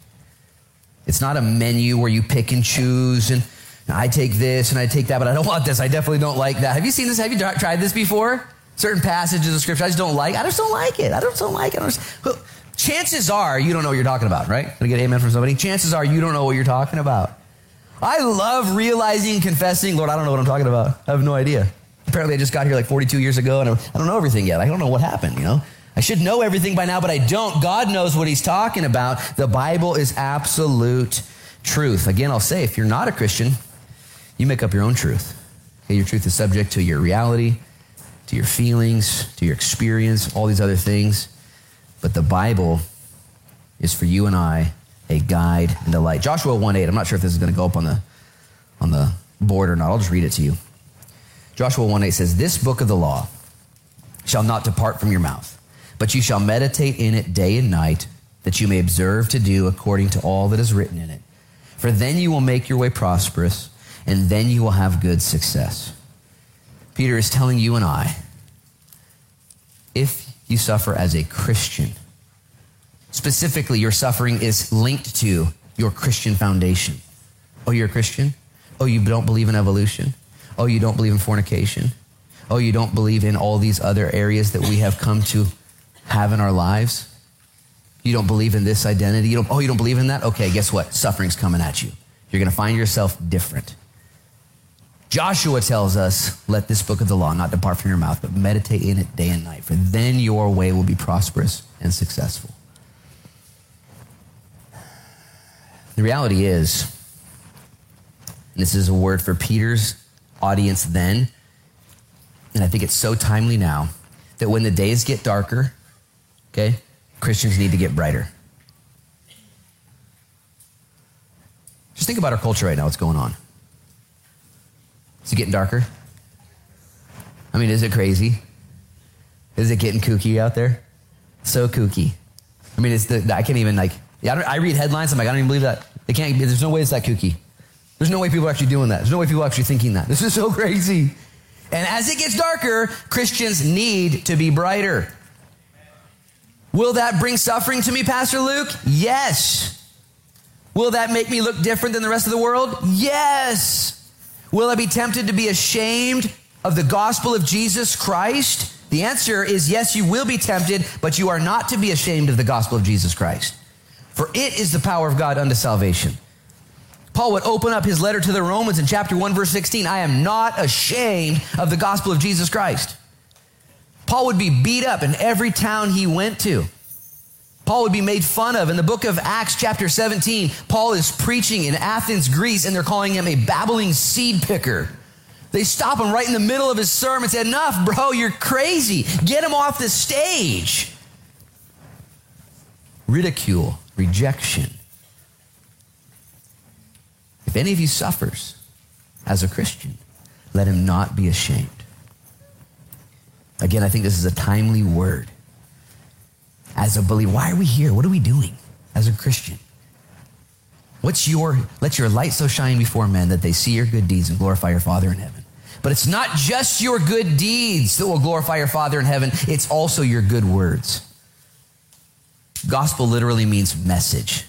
It's not a menu where you pick and choose and I take this and I take that, but I don't want this. I definitely don't like that. Have you seen this? Have you tried this before? Certain passages of scripture I just don't like. I just don't like it. I just don't like it. Just, chances are you don't know what you're talking about, right? Can I get amen from somebody? Chances are you don't know what you're talking about. I love realizing and confessing, Lord, I don't know what I'm talking about. I have no idea. Apparently, I just got here like 42 years ago and I don't know everything yet. I don't know what happened, you know? I should know everything by now, but I don't. God knows what He's talking about. The Bible is absolute truth. Again, I'll say if you're not a Christian, you make up your own truth. Okay, your truth is subject to your reality, to your feelings, to your experience, all these other things. But the Bible is for you and I a guide and a light. Joshua 1 8. I'm not sure if this is going to go up on the, on the board or not. I'll just read it to you. Joshua 1 8 says, This book of the law shall not depart from your mouth, but you shall meditate in it day and night, that you may observe to do according to all that is written in it. For then you will make your way prosperous and then you will have good success. Peter is telling you and I if you suffer as a Christian, specifically, your suffering is linked to your Christian foundation. Oh, you're a Christian? Oh, you don't believe in evolution? Oh, you don't believe in fornication? Oh, you don't believe in all these other areas that we have come to have in our lives? You don't believe in this identity? You don't, oh, you don't believe in that? Okay, guess what? Suffering's coming at you. You're going to find yourself different. Joshua tells us, let this book of the law not depart from your mouth, but meditate in it day and night, for then your way will be prosperous and successful. The reality is, this is a word for Peter's audience then, and I think it's so timely now, that when the days get darker, okay, Christians need to get brighter. Just think about our culture right now, what's going on. Is it getting darker? I mean, is it crazy? Is it getting kooky out there? So kooky. I mean, it's the, I can't even like, yeah, I, I, read headlines. I'm like, I don't even believe that. They can't, there's no way it's that kooky. There's no way people are actually doing that. There's no way people are actually thinking that. This is so crazy. And as it gets darker, Christians need to be brighter. Will that bring suffering to me, Pastor Luke? Yes. Will that make me look different than the rest of the world? Yes. Will I be tempted to be ashamed of the gospel of Jesus Christ? The answer is yes, you will be tempted, but you are not to be ashamed of the gospel of Jesus Christ. For it is the power of God unto salvation. Paul would open up his letter to the Romans in chapter 1, verse 16 I am not ashamed of the gospel of Jesus Christ. Paul would be beat up in every town he went to. Paul would be made fun of. In the book of Acts, chapter 17, Paul is preaching in Athens, Greece, and they're calling him a babbling seed picker. They stop him right in the middle of his sermon and say, Enough, bro, you're crazy. Get him off the stage. Ridicule, rejection. If any of you suffers as a Christian, let him not be ashamed. Again, I think this is a timely word as a believer. Why are we here? What are we doing as a Christian? What's your, let your light so shine before men that they see your good deeds and glorify your Father in heaven. But it's not just your good deeds that will glorify your Father in heaven, it's also your good words. Gospel literally means message.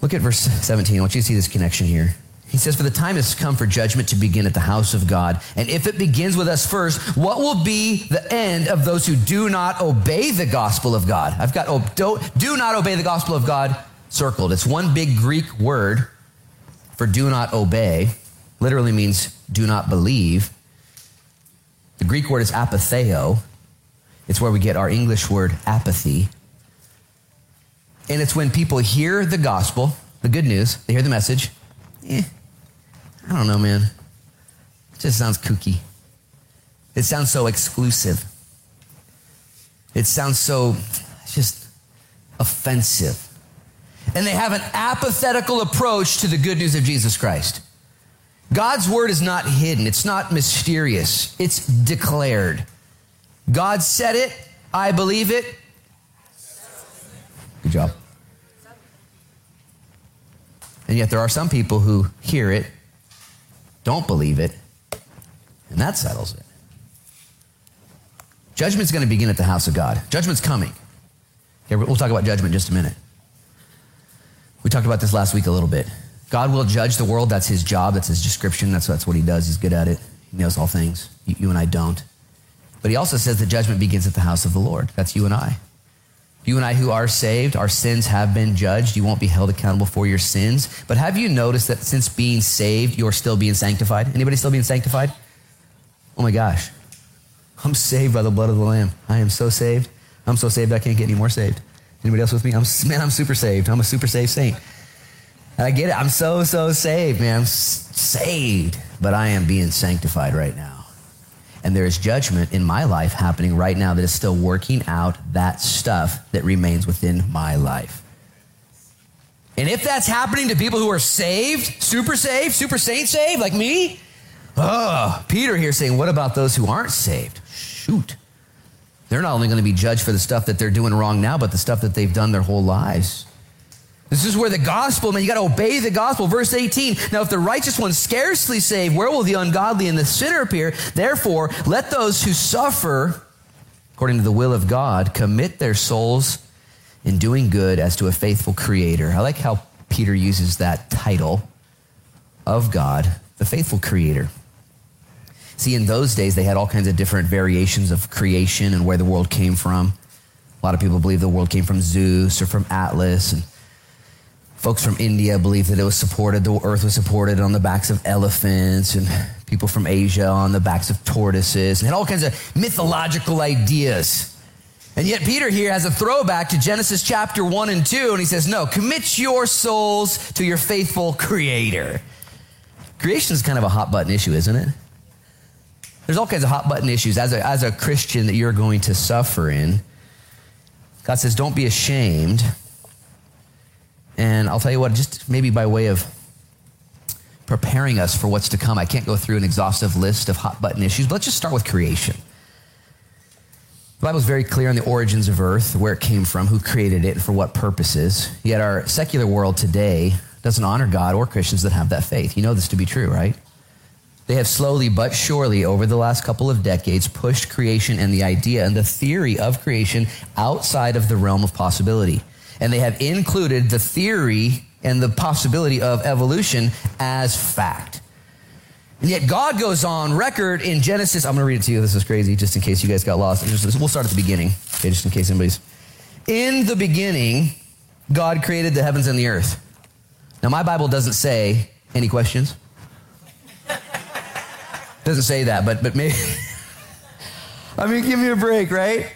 Look at verse 17. I want you to see this connection here. He says, For the time has come for judgment to begin at the house of God. And if it begins with us first, what will be the end of those who do not obey the gospel of God? I've got, oh, don't, do not obey the gospel of God circled. It's one big Greek word for do not obey, literally means do not believe. The Greek word is apatheo. It's where we get our English word apathy. And it's when people hear the gospel, the good news, they hear the message. Eh, I don't know, man. It just sounds kooky. It sounds so exclusive. It sounds so just offensive. And they have an apathetical approach to the good news of Jesus Christ. God's word is not hidden, it's not mysterious, it's declared. God said it, I believe it. Good job. And yet there are some people who hear it, don't believe it, and that settles it. Judgment's going to begin at the house of God. Judgment's coming. We'll talk about judgment in just a minute. We talked about this last week a little bit. God will judge the world. That's his job. That's his description. That's, that's what he does. He's good at it. He knows all things. You, you and I don't. But he also says the judgment begins at the house of the Lord. That's you and I. You and I who are saved, our sins have been judged. You won't be held accountable for your sins. But have you noticed that since being saved, you're still being sanctified? Anybody still being sanctified? Oh my gosh. I'm saved by the blood of the Lamb. I am so saved. I'm so saved I can't get any more saved. Anybody else with me? I'm, man, I'm super saved. I'm a super saved saint. I get it. I'm so, so saved, man. I'm saved. But I am being sanctified right now. And there is judgment in my life happening right now that is still working out that stuff that remains within my life. And if that's happening to people who are saved, super saved, super saint saved, like me, oh, Peter here saying, what about those who aren't saved? Shoot. They're not only going to be judged for the stuff that they're doing wrong now, but the stuff that they've done their whole lives. This is where the gospel, man, you got to obey the gospel. Verse 18. Now, if the righteous one scarcely saved, where will the ungodly and the sinner appear? Therefore, let those who suffer, according to the will of God, commit their souls in doing good as to a faithful creator. I like how Peter uses that title of God, the faithful creator. See, in those days, they had all kinds of different variations of creation and where the world came from. A lot of people believe the world came from Zeus or from Atlas. And folks from India believe that it was supported, the earth was supported on the backs of elephants. And people from Asia on the backs of tortoises. And had all kinds of mythological ideas. And yet, Peter here has a throwback to Genesis chapter 1 and 2, and he says, No, commit your souls to your faithful creator. Creation is kind of a hot button issue, isn't it? There's all kinds of hot button issues as a, as a Christian that you're going to suffer in. God says, don't be ashamed. And I'll tell you what, just maybe by way of preparing us for what's to come, I can't go through an exhaustive list of hot button issues, but let's just start with creation. The Bible's very clear on the origins of earth, where it came from, who created it, and for what purposes. Yet our secular world today doesn't honor God or Christians that have that faith. You know this to be true, right? They have slowly but surely, over the last couple of decades, pushed creation and the idea and the theory of creation outside of the realm of possibility. And they have included the theory and the possibility of evolution as fact. And yet God goes on record in Genesis. I'm going to read it to you. This is crazy, just in case you guys got lost. We'll start at the beginning, okay, just in case anybody's. In the beginning, God created the heavens and the earth. Now, my Bible doesn't say, any questions? Doesn't say that, but but maybe. I mean, give me a break, right?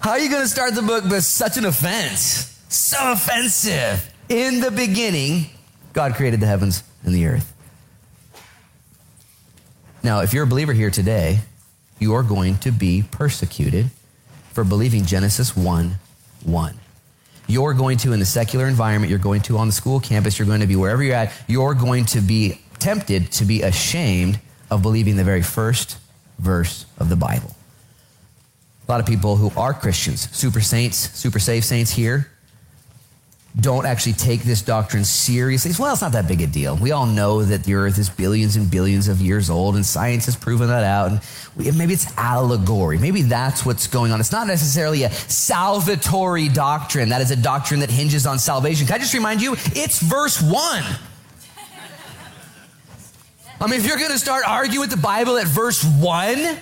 How are you going to start the book with such an offense? So offensive. In the beginning, God created the heavens and the earth. Now, if you're a believer here today, you are going to be persecuted for believing Genesis 1 1. You're going to, in the secular environment, you're going to on the school campus, you're going to be wherever you're at, you're going to be tempted to be ashamed of believing the very first verse of the Bible. A lot of people who are Christians, super saints, super saved saints here, don't actually take this doctrine seriously. Well, it's not that big a deal. We all know that the earth is billions and billions of years old, and science has proven that out. And we, maybe it's allegory. Maybe that's what's going on. It's not necessarily a salvatory doctrine. That is a doctrine that hinges on salvation. Can I just remind you? It's verse one. I mean, if you're going to start arguing with the Bible at verse one,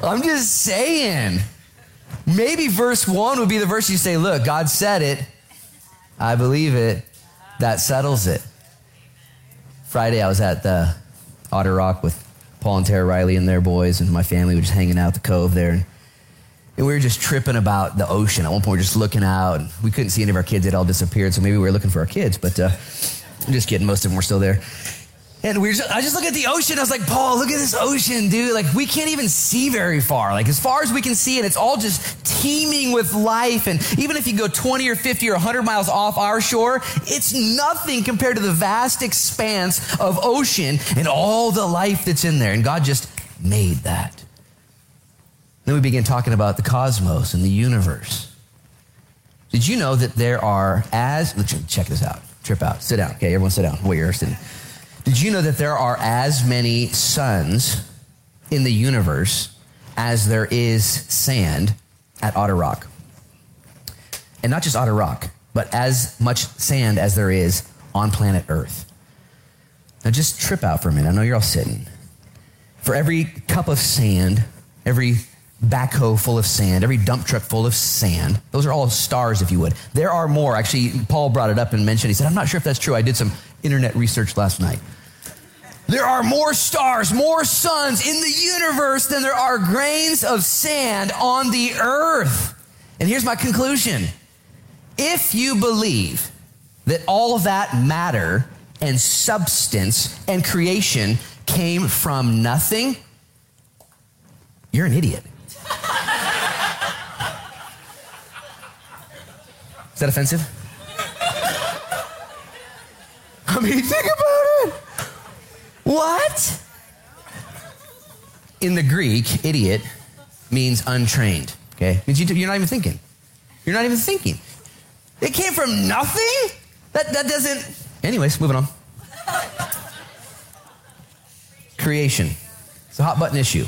I'm just saying. Maybe verse one would be the verse you say, Look, God said it. I believe it. That settles it. Friday, I was at the Otter Rock with Paul and Tara Riley and their boys, and my family were just hanging out the cove there. And we were just tripping about the ocean. At one point, we were just looking out, and we couldn't see any of our kids. They'd all disappeared, so maybe we were looking for our kids, but uh, I'm just kidding. Most of them were still there. And we just, I just look at the ocean. I was like, Paul, look at this ocean, dude. Like, we can't even see very far. Like, as far as we can see, and it's all just teeming with life. And even if you go 20 or 50 or 100 miles off our shore, it's nothing compared to the vast expanse of ocean and all the life that's in there. And God just made that. Then we begin talking about the cosmos and the universe. Did you know that there are as, check this out. Trip out. Sit down. Okay, everyone sit down. Wait, you're sitting. Did you know that there are as many suns in the universe as there is sand at Otter Rock? And not just Otter Rock, but as much sand as there is on planet Earth. Now just trip out for a minute. I know you're all sitting. For every cup of sand, every backhoe full of sand, every dump truck full of sand. Those are all stars, if you would. There are more. Actually, Paul brought it up and mentioned, he said, I'm not sure if that's true. I did some internet research last night. There are more stars, more suns in the universe than there are grains of sand on the earth. And here's my conclusion if you believe that all of that matter and substance and creation came from nothing, you're an idiot. Is that offensive? I mean, think about it. What? In the Greek, idiot means untrained. Okay, means you, you're not even thinking. You're not even thinking. It came from nothing. That that doesn't. Anyways, moving on. Creation. It's a hot button issue.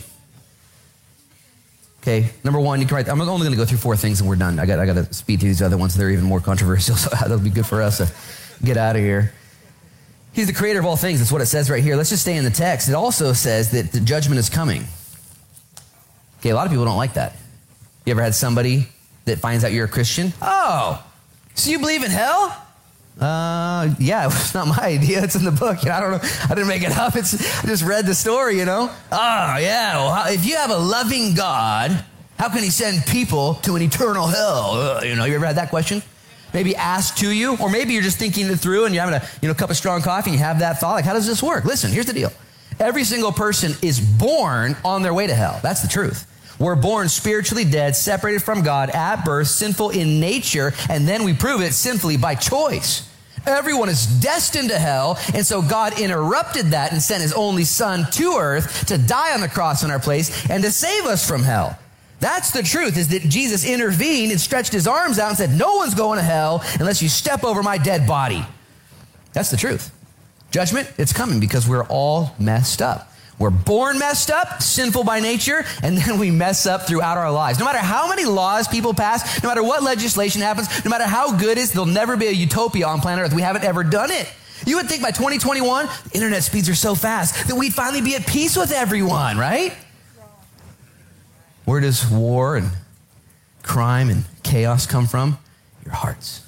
Okay, number one, you can write. I'm only going to go through four things and we're done. I got I got to speed through these other ones. They're even more controversial, so that'll be good for us to get out of here. He's the creator of all things. That's what it says right here. Let's just stay in the text. It also says that the judgment is coming. Okay, a lot of people don't like that. You ever had somebody that finds out you're a Christian? Oh, so you believe in hell? Uh, yeah, it's not my idea. It's in the book. I don't know. I didn't make it up. It's I just read the story. You know. Oh yeah. Well, how, if you have a loving God, how can He send people to an eternal hell? Uh, you know. You ever had that question? Maybe asked to you, or maybe you're just thinking it through and you're having a you know, cup of strong coffee and you have that thought. Like, how does this work? Listen, here's the deal. Every single person is born on their way to hell. That's the truth. We're born spiritually dead, separated from God at birth, sinful in nature, and then we prove it sinfully by choice. Everyone is destined to hell, and so God interrupted that and sent his only son to earth to die on the cross in our place and to save us from hell. That's the truth, is that Jesus intervened and stretched his arms out and said, No one's going to hell unless you step over my dead body. That's the truth. Judgment, it's coming because we're all messed up. We're born messed up, sinful by nature, and then we mess up throughout our lives. No matter how many laws people pass, no matter what legislation happens, no matter how good it is, there'll never be a utopia on planet Earth. We haven't ever done it. You would think by 2021, internet speeds are so fast that we'd finally be at peace with everyone, right? Where does war and crime and chaos come from? Your hearts.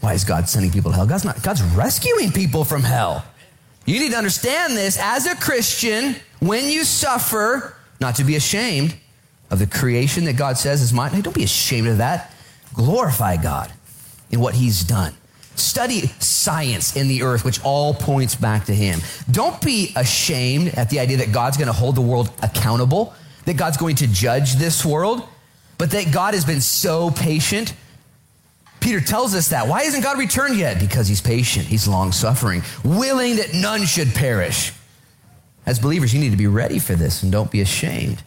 Why is God sending people to hell? God's not, God's rescuing people from hell. You need to understand this as a Christian when you suffer, not to be ashamed of the creation that God says is mine. Hey, don't be ashamed of that. Glorify God in what He's done. Study science in the earth, which all points back to Him. Don't be ashamed at the idea that God's going to hold the world accountable that God's going to judge this world, but that God has been so patient. Peter tells us that. Why hasn't God returned yet? Because he's patient, he's long suffering, willing that none should perish. As believers, you need to be ready for this and don't be ashamed.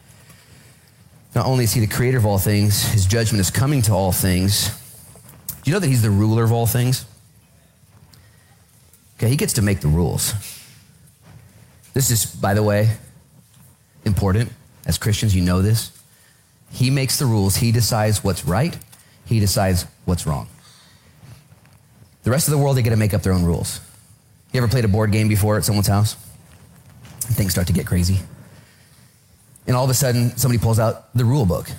Not only is he the creator of all things, his judgment is coming to all things. Do you know that he's the ruler of all things? Okay, he gets to make the rules. This is, by the way, important. As Christians, you know this. He makes the rules, he decides what's right, he decides what's wrong. The rest of the world, they get to make up their own rules. You ever played a board game before at someone's house? And things start to get crazy. And all of a sudden, somebody pulls out the rule book.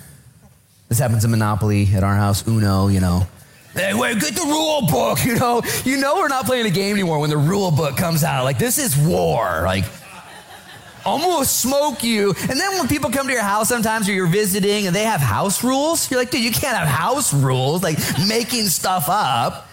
This happens in Monopoly at our house, Uno, you know. Hey, wait, get the rule book, you know. You know we're not playing a game anymore when the rule book comes out. Like, this is war. Like, almost smoke you. And then when people come to your house sometimes or you're visiting and they have house rules, you're like, dude, you can't have house rules, like making stuff up.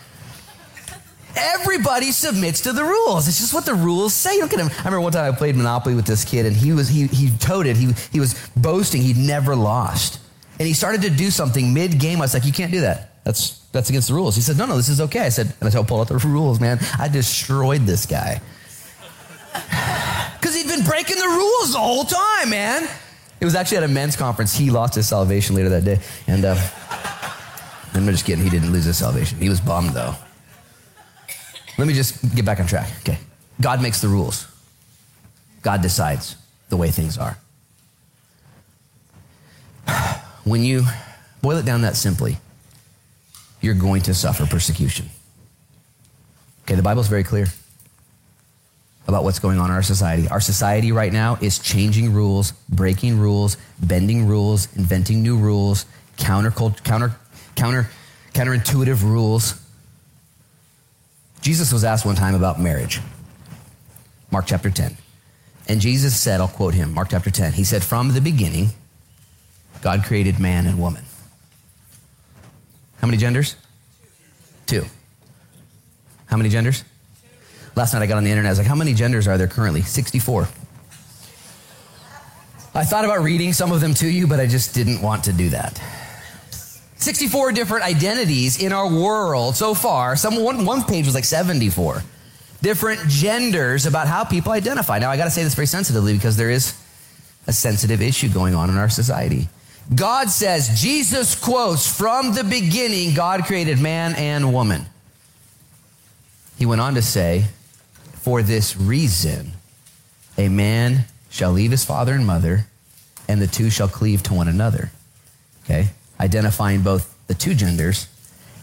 Everybody submits to the rules. It's just what the rules say. Look at him. I remember one time I played Monopoly with this kid and he was he he toted, he he was boasting he'd never lost. And he started to do something mid-game. I was like, you can't do that. That's that's against the rules. He said, no, no, this is okay. I said, and I told pull out the rules, man. I destroyed this guy. Because he'd been breaking the rules the whole time, man. It was actually at a men's conference. He lost his salvation later that day. And uh, I'm just kidding. He didn't lose his salvation. He was bummed, though. Let me just get back on track. Okay. God makes the rules, God decides the way things are. When you boil it down that simply, you're going to suffer persecution. Okay, the Bible's very clear about what's going on in our society. Our society right now is changing rules, breaking rules, bending rules, inventing new rules, counter counter counter counterintuitive rules. Jesus was asked one time about marriage. Mark chapter 10. And Jesus said, I'll quote him, Mark chapter 10. He said, From the beginning, God created man and woman. How many genders? Two. How many genders? Last night I got on the internet. I was like, how many genders are there currently? 64. I thought about reading some of them to you, but I just didn't want to do that. 64 different identities in our world so far. Some one, one page was like 74 different genders about how people identify. Now I got to say this very sensitively because there is a sensitive issue going on in our society. God says, Jesus quotes, from the beginning, God created man and woman. He went on to say, for this reason, a man shall leave his father and mother, and the two shall cleave to one another. Okay? Identifying both the two genders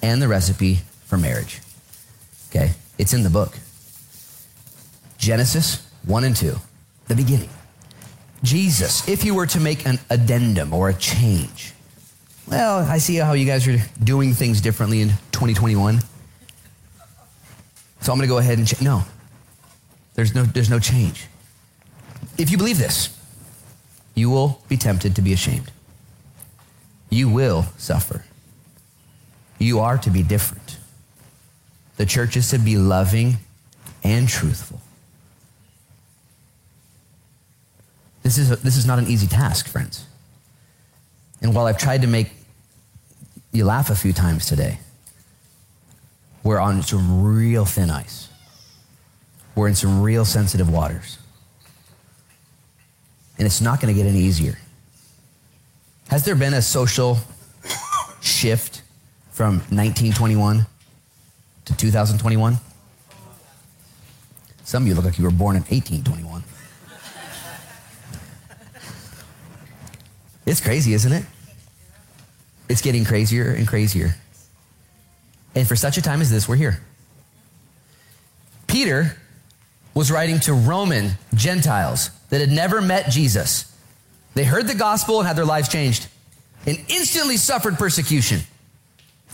and the recipe for marriage. Okay? It's in the book. Genesis 1 and 2, the beginning. Jesus, if you were to make an addendum or a change, well, I see how you guys are doing things differently in 2021. So I'm going to go ahead and change. No, there's no, there's no change. If you believe this, you will be tempted to be ashamed. You will suffer. You are to be different. The church is to be loving and truthful. This is, a, this is not an easy task, friends. And while I've tried to make you laugh a few times today, we're on some real thin ice. We're in some real sensitive waters. And it's not going to get any easier. Has there been a social shift from 1921 to 2021? Some of you look like you were born in 1821. It's crazy, isn't it? It's getting crazier and crazier. And for such a time as this, we're here. Peter was writing to Roman Gentiles that had never met Jesus. They heard the gospel and had their lives changed and instantly suffered persecution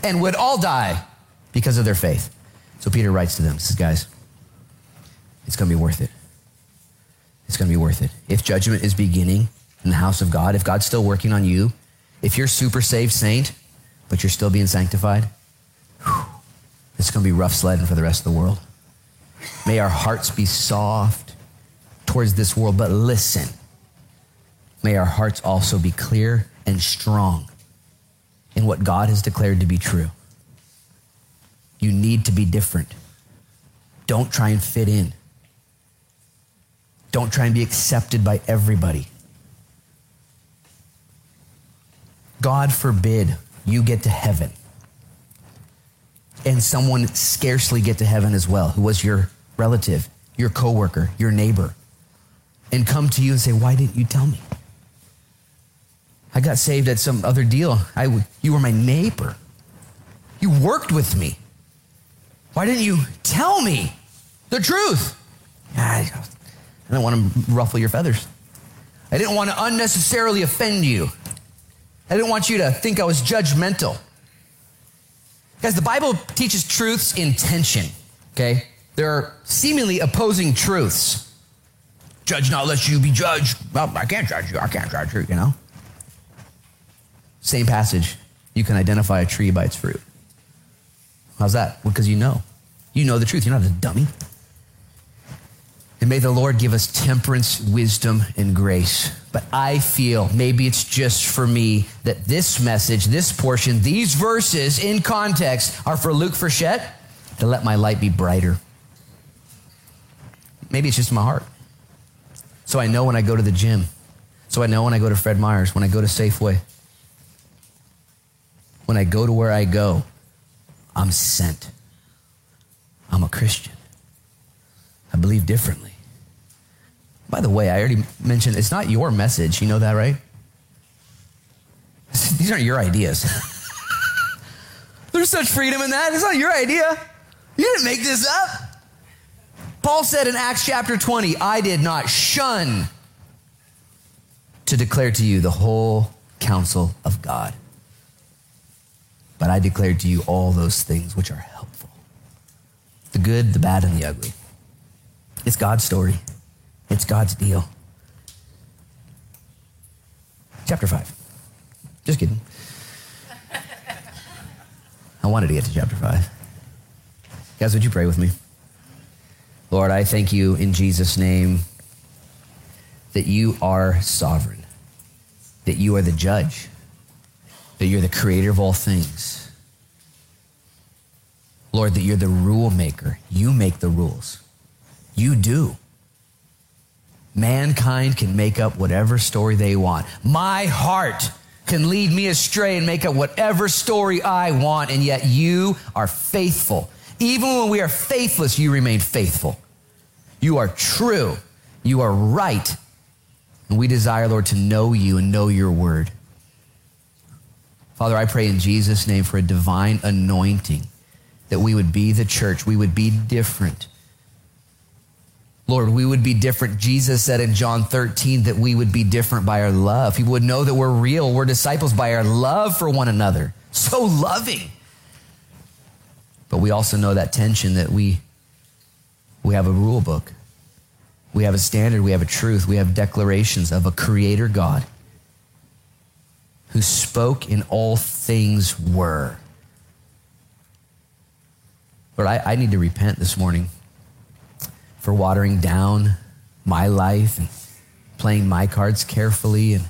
and would all die because of their faith. So Peter writes to them, says, guys, it's going to be worth it. It's going to be worth it. If judgment is beginning, in the house of God, if God's still working on you, if you're super saved saint, but you're still being sanctified, whew, it's going to be rough sledding for the rest of the world. May our hearts be soft towards this world, but listen. May our hearts also be clear and strong in what God has declared to be true. You need to be different. Don't try and fit in. Don't try and be accepted by everybody. God forbid you get to heaven and someone scarcely get to heaven as well, who was your relative, your coworker, your neighbor, and come to you and say, Why didn't you tell me? I got saved at some other deal. I, you were my neighbor. You worked with me. Why didn't you tell me the truth? I, didn't want to ruffle your feathers. I didn't want to unnecessarily offend you. I didn't want you to think I was judgmental. Guys, the Bible teaches truths in tension, okay? There are seemingly opposing truths. Judge not lest you be judged. Well, I can't judge you. I can't judge you, you know? Same passage. You can identify a tree by its fruit. How's that? Because you know. You know the truth. You're not a dummy. And may the Lord give us temperance, wisdom, and grace. But I feel, maybe it's just for me, that this message, this portion, these verses in context are for Luke Frechette to let my light be brighter. Maybe it's just my heart. So I know when I go to the gym. So I know when I go to Fred Meyer's, when I go to Safeway, when I go to where I go, I'm sent. I'm a Christian. I believe differently. By the way, I already mentioned it's not your message. You know that, right? These aren't your ideas. There's such freedom in that. It's not your idea. You didn't make this up. Paul said in Acts chapter 20, I did not shun to declare to you the whole counsel of God. But I declared to you all those things which are helpful the good, the bad, and the ugly. It's God's story. It's God's deal. Chapter 5. Just kidding. I wanted to get to chapter 5. Guys, would you pray with me? Lord, I thank you in Jesus' name that you are sovereign, that you are the judge, that you're the creator of all things. Lord, that you're the rule maker. You make the rules. You do. Mankind can make up whatever story they want. My heart can lead me astray and make up whatever story I want, and yet you are faithful. Even when we are faithless, you remain faithful. You are true. You are right. And we desire, Lord, to know you and know your word. Father, I pray in Jesus' name for a divine anointing that we would be the church, we would be different Lord, we would be different. Jesus said in John 13 that we would be different by our love. He would know that we're real. We're disciples by our love for one another. So loving. But we also know that tension that we, we have a rule book. We have a standard. We have a truth. We have declarations of a creator God who spoke in all things were. Lord, I, I need to repent this morning for watering down my life and playing my cards carefully and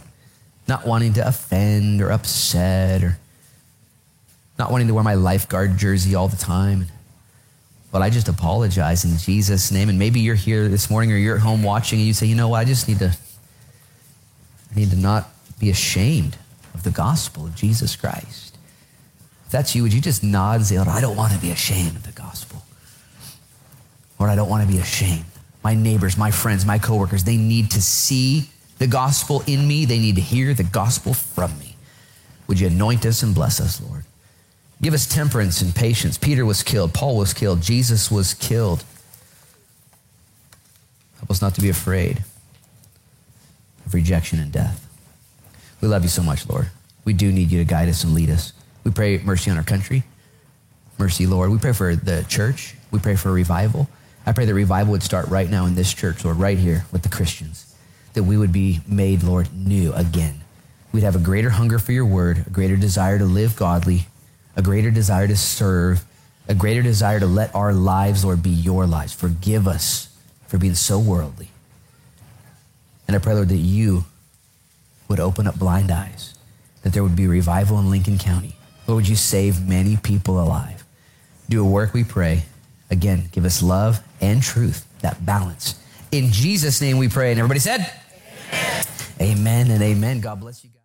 not wanting to offend or upset or not wanting to wear my lifeguard jersey all the time. But I just apologize in Jesus' name. And maybe you're here this morning or you're at home watching and you say, you know what, I just need to I need to not be ashamed of the gospel of Jesus Christ. If that's you, would you just nod and say, I don't want to be ashamed of the gospel? Lord, I don't want to be ashamed. My neighbors, my friends, my coworkers, they need to see the gospel in me. They need to hear the gospel from me. Would you anoint us and bless us, Lord? Give us temperance and patience. Peter was killed. Paul was killed. Jesus was killed. Help us not to be afraid of rejection and death. We love you so much, Lord. We do need you to guide us and lead us. We pray mercy on our country. Mercy, Lord. We pray for the church. We pray for a revival. I pray that revival would start right now in this church, Lord, right here with the Christians, that we would be made, Lord, new again. We'd have a greater hunger for your word, a greater desire to live godly, a greater desire to serve, a greater desire to let our lives, Lord, be your lives. Forgive us for being so worldly. And I pray, Lord, that you would open up blind eyes, that there would be revival in Lincoln County. Lord, would you save many people alive? Do a work, we pray. Again, give us love and truth, that balance. In Jesus' name we pray. And everybody said, Amen, amen and amen. God bless you guys.